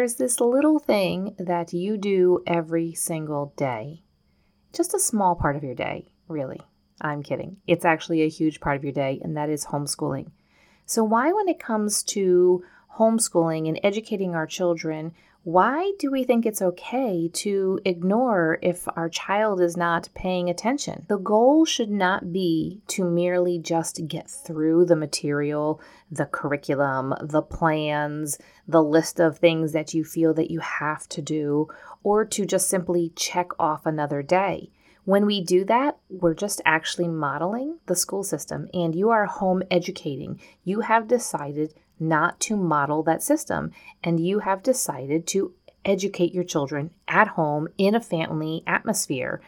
There's this little thing that you do every single day. Just a small part of your day, really. I'm kidding. It's actually a huge part of your day, and that is homeschooling. So, why, when it comes to homeschooling and educating our children, why do we think it's okay to ignore if our child is not paying attention? The goal should not be to merely just get through the material, the curriculum, the plans, the list of things that you feel that you have to do, or to just simply check off another day. When we do that, we're just actually modeling the school system, and you are home educating. You have decided not to model that system. And you have decided to educate your children at home in a family atmosphere.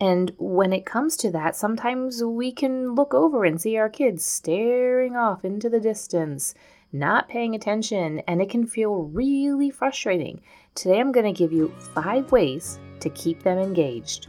And when it comes to that, sometimes we can look over and see our kids staring off into the distance, not paying attention, and it can feel really frustrating. Today, I'm going to give you five ways to keep them engaged.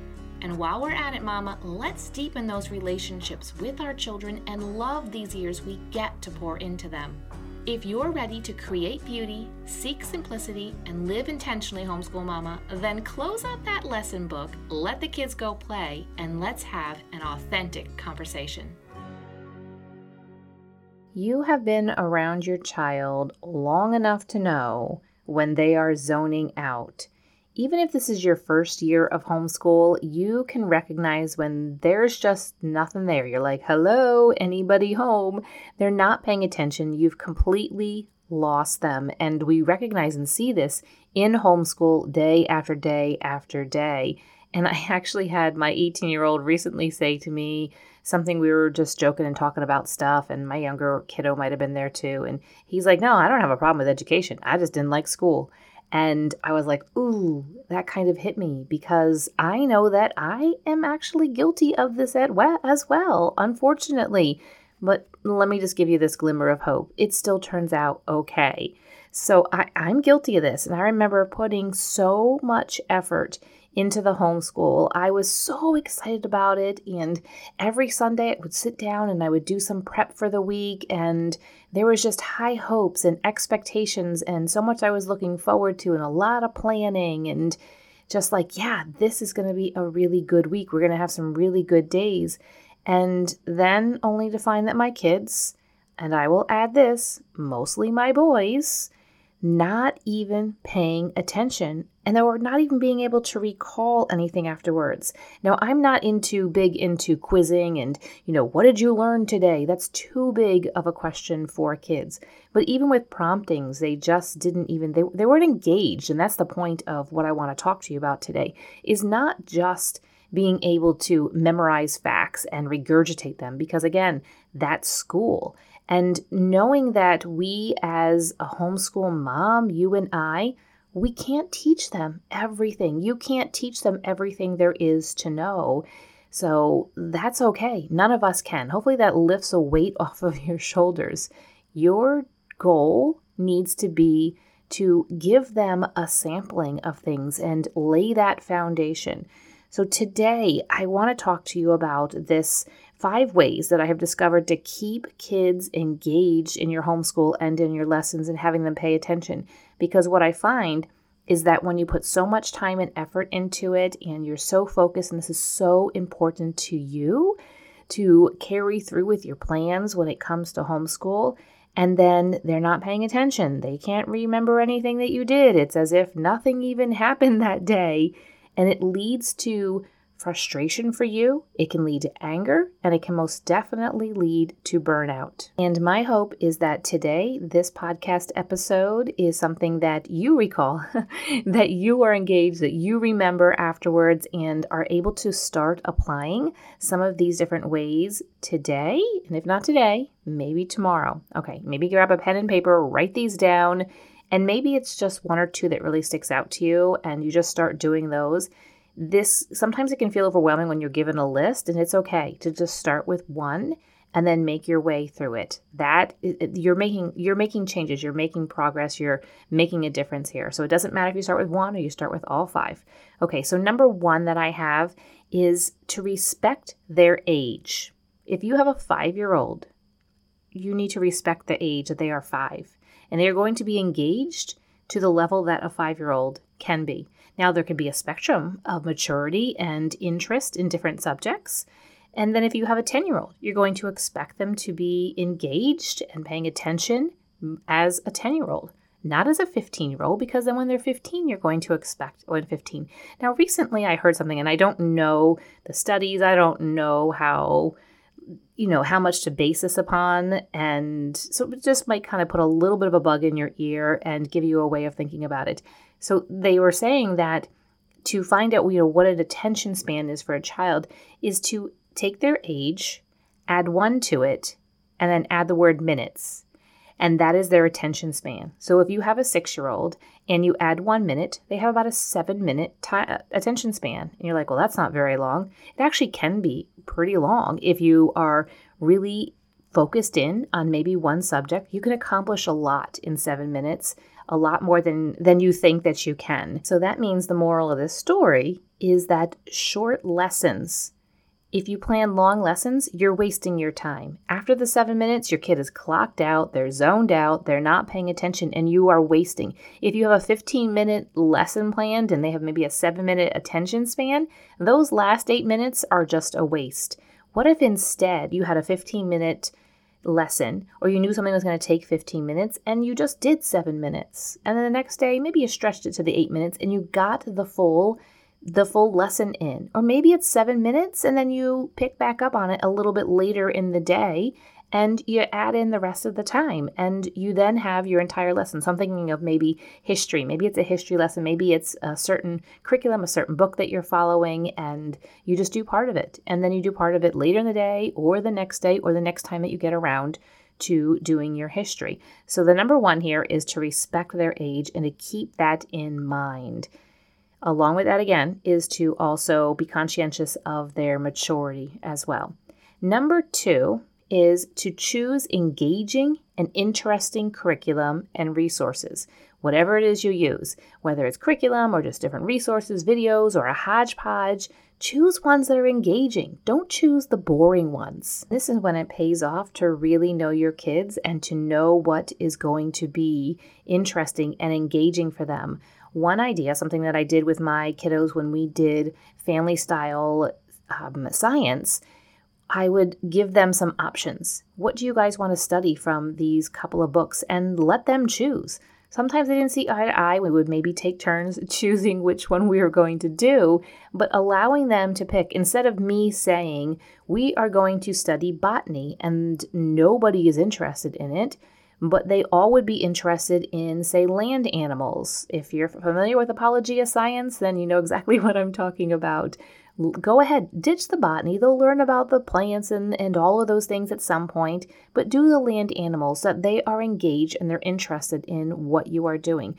And while we're at it, Mama, let's deepen those relationships with our children and love these years we get to pour into them. If you're ready to create beauty, seek simplicity, and live intentionally, homeschool mama, then close up that lesson book, let the kids go play, and let's have an authentic conversation. You have been around your child long enough to know when they are zoning out even if this is your first year of homeschool, you can recognize when there's just nothing there. You're like, hello, anybody home? They're not paying attention. You've completely lost them. And we recognize and see this in homeschool day after day after day. And I actually had my 18 year old recently say to me something we were just joking and talking about stuff, and my younger kiddo might have been there too. And he's like, No, I don't have a problem with education. I just didn't like school. And I was like, ooh, that kind of hit me because I know that I am actually guilty of this as well, unfortunately. But let me just give you this glimmer of hope. It still turns out okay. So I, I'm guilty of this. And I remember putting so much effort into the homeschool. I was so excited about it. And every Sunday I would sit down and I would do some prep for the week. And there was just high hopes and expectations and so much I was looking forward to and a lot of planning and just like, yeah, this is going to be a really good week. We're going to have some really good days. And then only to find that my kids, and I will add this, mostly my boys, not even paying attention and they were not even being able to recall anything afterwards. Now, I'm not into big into quizzing and, you know, what did you learn today? That's too big of a question for kids. But even with promptings, they just didn't even they, they weren't engaged, and that's the point of what I want to talk to you about today is not just being able to memorize facts and regurgitate them because again, that's school. And knowing that we, as a homeschool mom, you and I, we can't teach them everything. You can't teach them everything there is to know. So that's okay. None of us can. Hopefully, that lifts a weight off of your shoulders. Your goal needs to be to give them a sampling of things and lay that foundation. So, today I want to talk to you about this five ways that I have discovered to keep kids engaged in your homeschool and in your lessons and having them pay attention. Because what I find is that when you put so much time and effort into it and you're so focused, and this is so important to you to carry through with your plans when it comes to homeschool, and then they're not paying attention. They can't remember anything that you did. It's as if nothing even happened that day. And it leads to frustration for you, it can lead to anger, and it can most definitely lead to burnout. And my hope is that today, this podcast episode is something that you recall, that you are engaged, that you remember afterwards, and are able to start applying some of these different ways today. And if not today, maybe tomorrow. Okay, maybe grab a pen and paper, write these down And maybe it's just one or two that really sticks out to you and you just start doing those. This sometimes it can feel overwhelming when you're given a list, and it's okay to just start with one and then make your way through it. That you're making you're making changes, you're making progress, you're making a difference here. So it doesn't matter if you start with one or you start with all five. Okay, so number 1 that I have is to respect their age. If you have a 5-year-old, you need to respect the age that they are 5 and they are going to be engaged to the level that a 5-year-old can be. Now there can be a spectrum of maturity and interest in different subjects. And then if you have a 10 year old, you're going to expect them to be engaged and paying attention as a 10 year old, not as a 15 year old, because then when they're 15, you're going to expect when 15. Now, recently I heard something, and I don't know the studies, I don't know how. You know, how much to base this upon. And so it just might kind of put a little bit of a bug in your ear and give you a way of thinking about it. So they were saying that to find out you know what an attention span is for a child is to take their age, add one to it, and then add the word minutes. And that is their attention span. So if you have a six year old and you add one minute, they have about a seven minute t- uh, attention span. And you're like, well, that's not very long. It actually can be pretty long if you are really focused in on maybe one subject. You can accomplish a lot in seven minutes a lot more than than you think that you can. So that means the moral of this story is that short lessons if you plan long lessons, you're wasting your time. After the seven minutes, your kid is clocked out, they're zoned out, they're not paying attention, and you are wasting. If you have a 15 minute lesson planned and they have maybe a seven minute attention span, those last eight minutes are just a waste. What if instead you had a 15 minute lesson or you knew something was going to take 15 minutes and you just did seven minutes? And then the next day, maybe you stretched it to the eight minutes and you got the full the full lesson in. Or maybe it's seven minutes and then you pick back up on it a little bit later in the day and you add in the rest of the time and you then have your entire lesson. So I'm thinking of maybe history. Maybe it's a history lesson. Maybe it's a certain curriculum, a certain book that you're following, and you just do part of it. And then you do part of it later in the day or the next day or the next time that you get around to doing your history. So the number one here is to respect their age and to keep that in mind. Along with that, again, is to also be conscientious of their maturity as well. Number two is to choose engaging and interesting curriculum and resources, whatever it is you use, whether it's curriculum or just different resources, videos, or a hodgepodge. Choose ones that are engaging. Don't choose the boring ones. This is when it pays off to really know your kids and to know what is going to be interesting and engaging for them one idea, something that I did with my kiddos when we did family style um, science, I would give them some options. What do you guys want to study from these couple of books? And let them choose. Sometimes they didn't see eye to eye. We would maybe take turns choosing which one we were going to do, but allowing them to pick instead of me saying, we are going to study botany and nobody is interested in it but they all would be interested in, say, land animals. If you're familiar with Apologia Science, then you know exactly what I'm talking about. Go ahead, ditch the botany. They'll learn about the plants and, and all of those things at some point, but do the land animals that they are engaged and they're interested in what you are doing.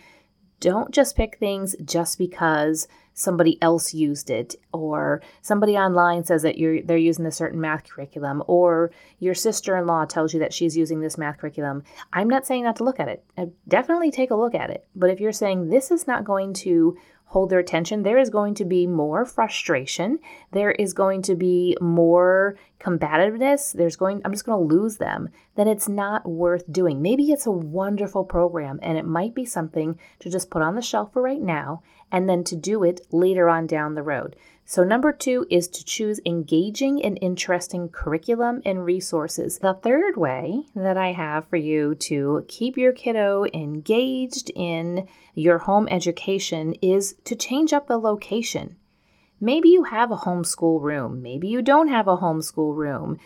Don't just pick things just because somebody else used it or somebody online says that you're they're using a certain math curriculum or your sister-in-law tells you that she's using this math curriculum i'm not saying not to look at it uh, definitely take a look at it but if you're saying this is not going to hold their attention, there is going to be more frustration. There is going to be more combativeness. There's going, I'm just going to lose them. Then it's not worth doing. Maybe it's a wonderful program and it might be something to just put on the shelf for right now and then to do it later on down the road. So, number two is to choose engaging and interesting curriculum and resources. The third way that I have for you to keep your kiddo engaged in your home education is to change up the location. Maybe you have a homeschool room, maybe you don't have a homeschool room.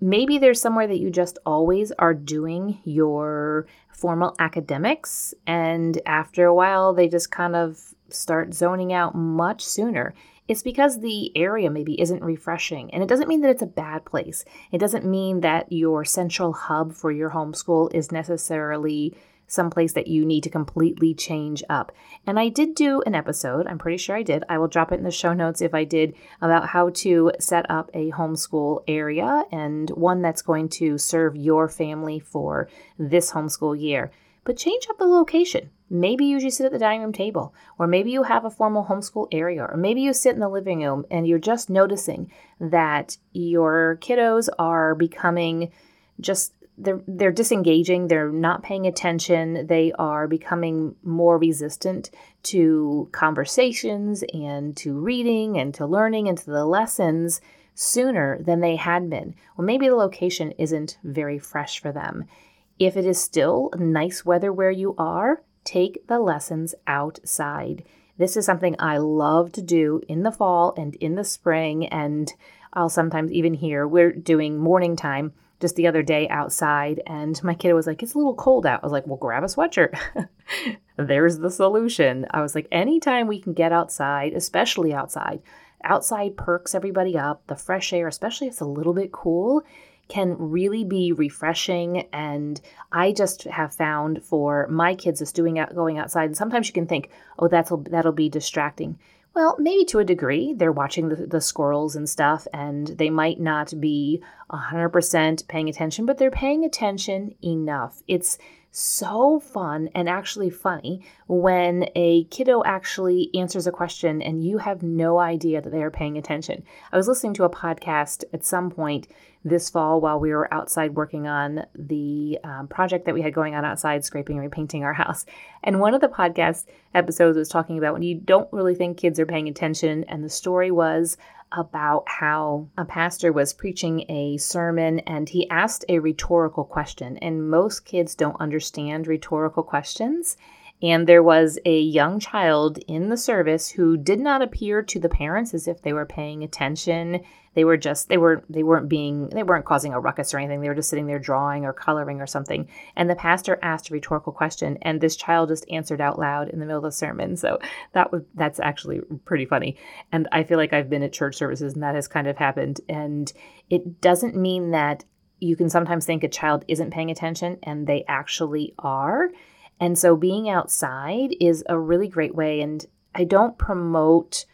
Maybe there's somewhere that you just always are doing your formal academics, and after a while, they just kind of start zoning out much sooner. It's because the area maybe isn't refreshing. And it doesn't mean that it's a bad place. It doesn't mean that your central hub for your homeschool is necessarily someplace that you need to completely change up. And I did do an episode, I'm pretty sure I did. I will drop it in the show notes if I did, about how to set up a homeschool area and one that's going to serve your family for this homeschool year. But change up the location. Maybe you usually sit at the dining room table, or maybe you have a formal homeschool area, or maybe you sit in the living room and you're just noticing that your kiddos are becoming just they're they're disengaging they're not paying attention they are becoming more resistant to conversations and to reading and to learning and to the lessons sooner than they had been well maybe the location isn't very fresh for them if it is still nice weather where you are take the lessons outside this is something i love to do in the fall and in the spring and i'll sometimes even hear we're doing morning time just the other day outside and my kid was like, It's a little cold out. I was like, Well, grab a sweatshirt. There's the solution. I was like, Anytime we can get outside, especially outside, outside perks everybody up. The fresh air, especially if it's a little bit cool, can really be refreshing. And I just have found for my kids just doing out, going outside, and sometimes you can think, Oh, that's that'll be distracting. Well, maybe to a degree. They're watching the, the squirrels and stuff, and they might not be 100% paying attention, but they're paying attention enough. It's so fun and actually funny when a kiddo actually answers a question and you have no idea that they are paying attention. I was listening to a podcast at some point this fall while we were outside working on the um, project that we had going on outside, scraping and repainting our house. And one of the podcast episodes was talking about when you don't really think kids are paying attention, and the story was about how a pastor was preaching a sermon and he asked a rhetorical question. And most kids don't understand rhetorical questions. And there was a young child in the service who did not appear to the parents as if they were paying attention. They were just they were they weren't being they weren't causing a ruckus or anything. They were just sitting there drawing or coloring or something. And the pastor asked a rhetorical question and this child just answered out loud in the middle of the sermon. So that was that's actually pretty funny. And I feel like I've been at church services and that has kind of happened. And it doesn't mean that you can sometimes think a child isn't paying attention and they actually are and so being outside is a really great way. And I don't promote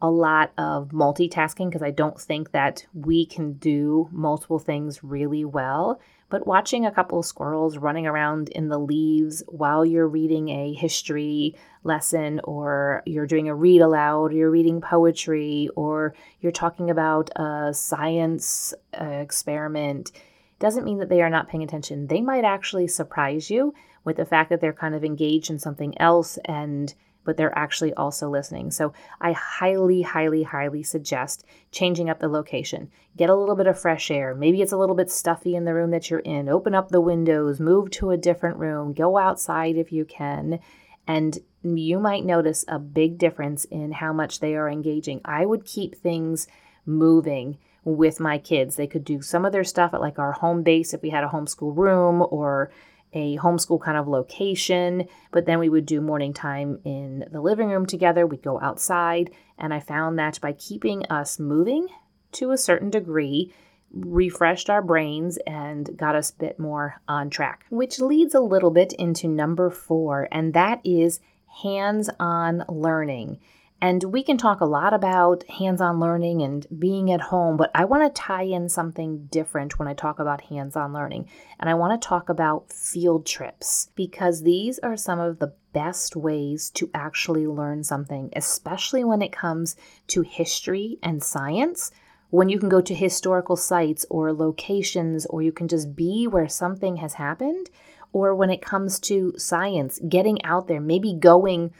a lot of multitasking because I don't think that we can do multiple things really well. But watching a couple of squirrels running around in the leaves while you're reading a history lesson, or you're doing a read aloud, or you're reading poetry, or you're talking about a science uh, experiment, doesn't mean that they are not paying attention. They might actually surprise you with the fact that they're kind of engaged in something else and but they're actually also listening. So I highly, highly, highly suggest changing up the location. Get a little bit of fresh air. Maybe it's a little bit stuffy in the room that you're in. Open up the windows, move to a different room, go outside if you can. And you might notice a big difference in how much they are engaging. I would keep things moving with my kids. They could do some of their stuff at like our home base if we had a homeschool room or a homeschool kind of location, but then we would do morning time in the living room together. We'd go outside, and I found that by keeping us moving to a certain degree, refreshed our brains and got us a bit more on track. Which leads a little bit into number four, and that is hands on learning. And we can talk a lot about hands on learning and being at home, but I want to tie in something different when I talk about hands on learning. And I want to talk about field trips because these are some of the best ways to actually learn something, especially when it comes to history and science. When you can go to historical sites or locations, or you can just be where something has happened, or when it comes to science, getting out there, maybe going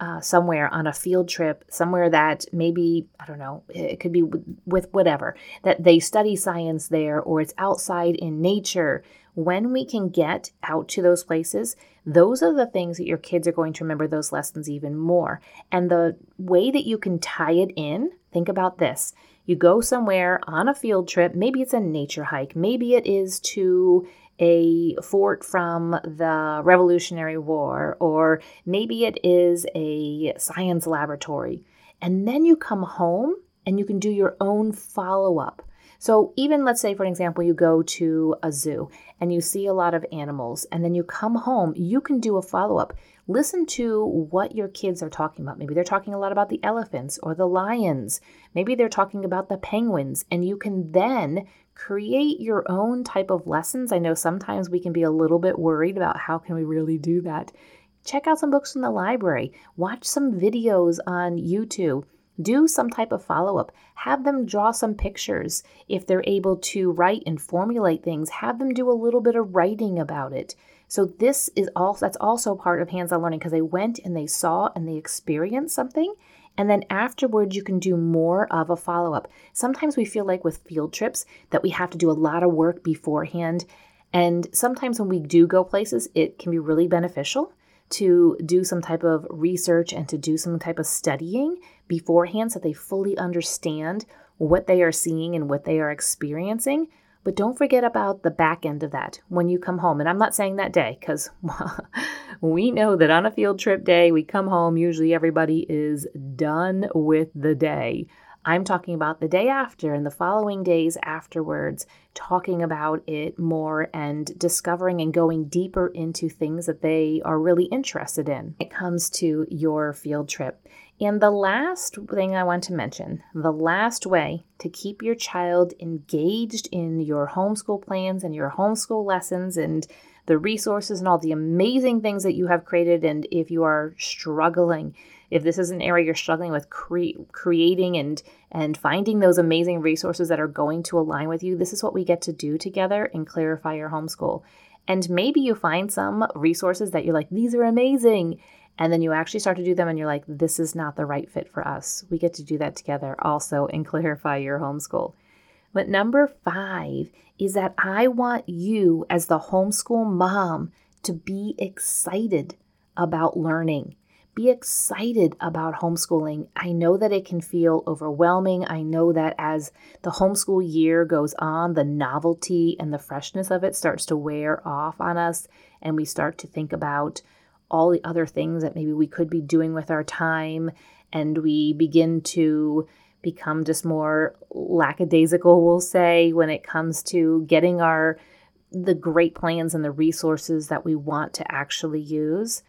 uh, somewhere on a field trip, somewhere that maybe, I don't know, it could be with whatever, that they study science there or it's outside in nature. When we can get out to those places, those are the things that your kids are going to remember those lessons even more. And the way that you can tie it in, think about this. You go somewhere on a field trip, maybe it's a nature hike, maybe it is to a fort from the Revolutionary War, or maybe it is a science laboratory. And then you come home and you can do your own follow up. So, even let's say, for example, you go to a zoo and you see a lot of animals, and then you come home, you can do a follow up. Listen to what your kids are talking about. Maybe they're talking a lot about the elephants or the lions. Maybe they're talking about the penguins, and you can then create your own type of lessons. I know sometimes we can be a little bit worried about how can we really do that. Check out some books from the library, watch some videos on YouTube do some type of follow up. Have them draw some pictures. If they're able to write and formulate things, have them do a little bit of writing about it. So this is all that's also part of hands-on learning because they went and they saw and they experienced something and then afterwards you can do more of a follow-up. Sometimes we feel like with field trips that we have to do a lot of work beforehand and sometimes when we do go places it can be really beneficial to do some type of research and to do some type of studying beforehand so they fully understand what they are seeing and what they are experiencing. But don't forget about the back end of that when you come home. And I'm not saying that day because we know that on a field trip day, we come home, usually everybody is done with the day. I'm talking about the day after and the following days afterwards, talking about it more and discovering and going deeper into things that they are really interested in. It comes to your field trip. And the last thing I want to mention the last way to keep your child engaged in your homeschool plans and your homeschool lessons and the resources and all the amazing things that you have created. And if you are struggling, if this is an area you're struggling with cre- creating and and finding those amazing resources that are going to align with you, this is what we get to do together and clarify your homeschool. And maybe you find some resources that you're like, these are amazing. And then you actually start to do them and you're like, this is not the right fit for us. We get to do that together also and clarify your homeschool. But number five is that I want you, as the homeschool mom, to be excited about learning. Be excited about homeschooling. I know that it can feel overwhelming. I know that as the homeschool year goes on, the novelty and the freshness of it starts to wear off on us, and we start to think about all the other things that maybe we could be doing with our time, and we begin to become just more lackadaisical, we'll say, when it comes to getting our the great plans and the resources that we want to actually use.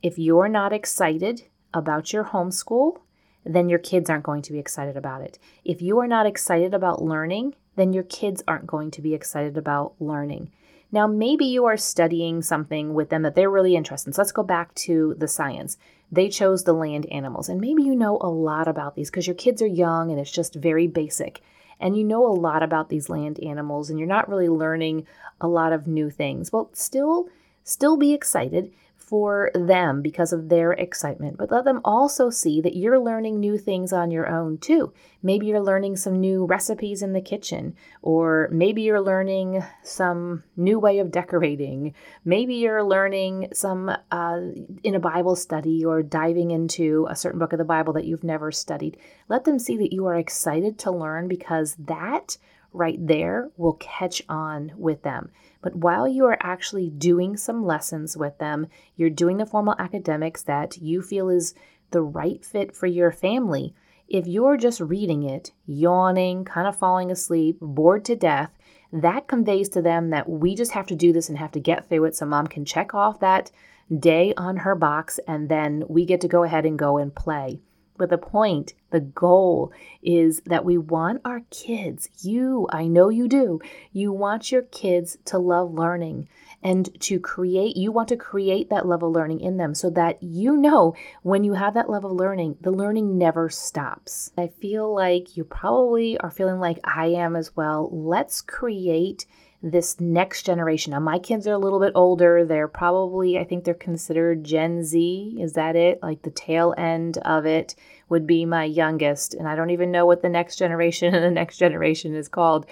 If you're not excited about your homeschool, then your kids aren't going to be excited about it. If you are not excited about learning, then your kids aren't going to be excited about learning. Now, maybe you are studying something with them that they're really interested in. So let's go back to the science. They chose the land animals, and maybe you know a lot about these because your kids are young and it's just very basic. And you know a lot about these land animals, and you're not really learning a lot of new things. Well, still, still be excited for them because of their excitement, but let them also see that you're learning new things on your own too. Maybe you're learning some new recipes in the kitchen, or maybe you're learning some new way of decorating. Maybe you're learning some uh, in a Bible study or diving into a certain book of the Bible that you've never studied. Let them see that you are excited to learn because that right there will catch on with them. But while you are actually doing some lessons with them, you're doing the formal academics that you feel is the right fit for your family. If you're just reading it, yawning, kind of falling asleep, bored to death, that conveys to them that we just have to do this and have to get through it so mom can check off that day on her box and then we get to go ahead and go and play. But the point, the goal is that we want our kids, you, I know you do, you want your kids to love learning and to create, you want to create that love of learning in them so that you know when you have that love of learning, the learning never stops. I feel like you probably are feeling like I am as well. Let's create this next generation. Now, my kids are a little bit older. They're probably, I think they're considered Gen Z. Is that it? Like the tail end of it would be my youngest. And I don't even know what the next generation and the next generation is called.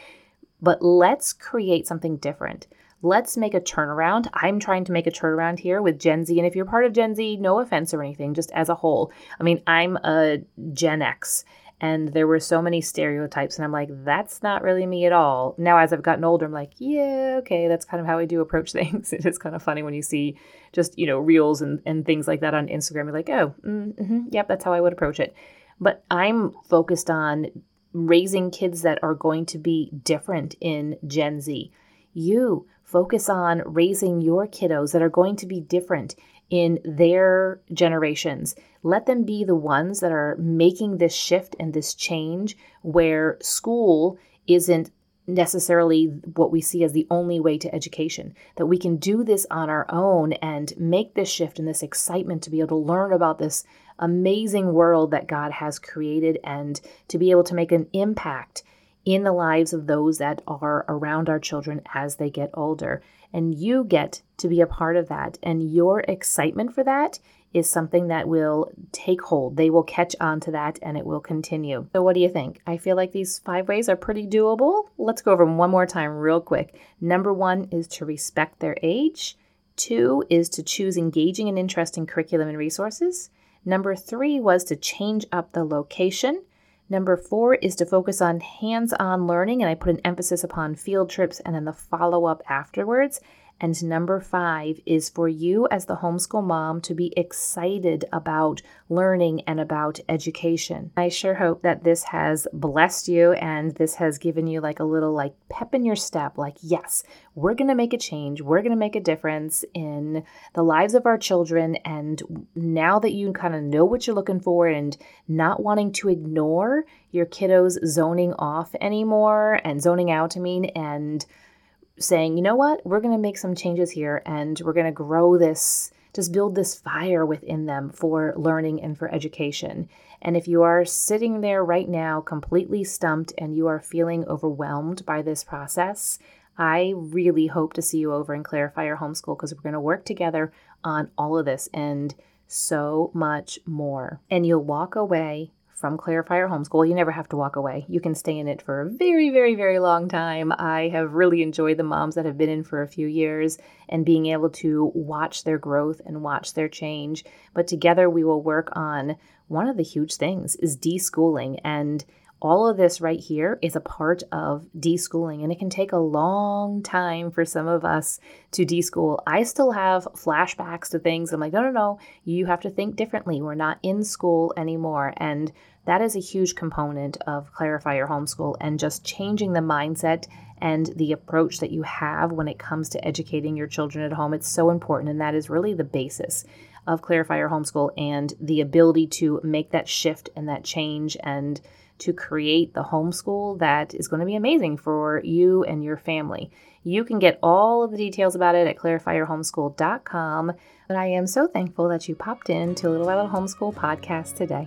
But let's create something different. Let's make a turnaround. I'm trying to make a turnaround here with Gen Z. And if you're part of Gen Z, no offense or anything, just as a whole. I mean, I'm a Gen X and there were so many stereotypes and i'm like that's not really me at all. Now as i've gotten older i'm like yeah okay that's kind of how i do approach things. It is kind of funny when you see just you know reels and, and things like that on instagram you're like oh mm-hmm, yep that's how i would approach it. But i'm focused on raising kids that are going to be different in Gen Z. You focus on raising your kiddos that are going to be different in their generations. Let them be the ones that are making this shift and this change where school isn't necessarily what we see as the only way to education. That we can do this on our own and make this shift and this excitement to be able to learn about this amazing world that God has created and to be able to make an impact in the lives of those that are around our children as they get older. And you get to be a part of that. And your excitement for that is something that will take hold. They will catch on to that and it will continue. So, what do you think? I feel like these five ways are pretty doable. Let's go over them one more time, real quick. Number one is to respect their age, two is to choose engaging and interesting curriculum and resources. Number three was to change up the location. Number four is to focus on hands on learning, and I put an emphasis upon field trips and then the follow up afterwards. And number five is for you as the homeschool mom to be excited about learning and about education. I sure hope that this has blessed you and this has given you like a little like pep in your step like, yes, we're going to make a change. We're going to make a difference in the lives of our children. And now that you kind of know what you're looking for and not wanting to ignore your kiddos zoning off anymore and zoning out, I mean, and saying, you know what, we're going to make some changes here and we're going to grow this, just build this fire within them for learning and for education. And if you are sitting there right now completely stumped and you are feeling overwhelmed by this process, I really hope to see you over in Clarify Your Homeschool because we're going to work together on all of this and so much more. And you'll walk away from Clarify Your Homeschool. You never have to walk away. You can stay in it for a very, very, very long time. I have really enjoyed the moms that have been in for a few years and being able to watch their growth and watch their change. But together we will work on one of the huge things is deschooling and all of this right here is a part of deschooling, and it can take a long time for some of us to deschool. I still have flashbacks to things. I'm like, no, no, no, you have to think differently. We're not in school anymore. And that is a huge component of Clarify Your Homeschool and just changing the mindset and the approach that you have when it comes to educating your children at home. It's so important, and that is really the basis of Clarify Your Homeschool and the ability to make that shift and that change and to create the homeschool that is going to be amazing for you and your family. You can get all of the details about it at clarifyyourhomeschool.com. But I am so thankful that you popped in to Little by Little Homeschool podcast today.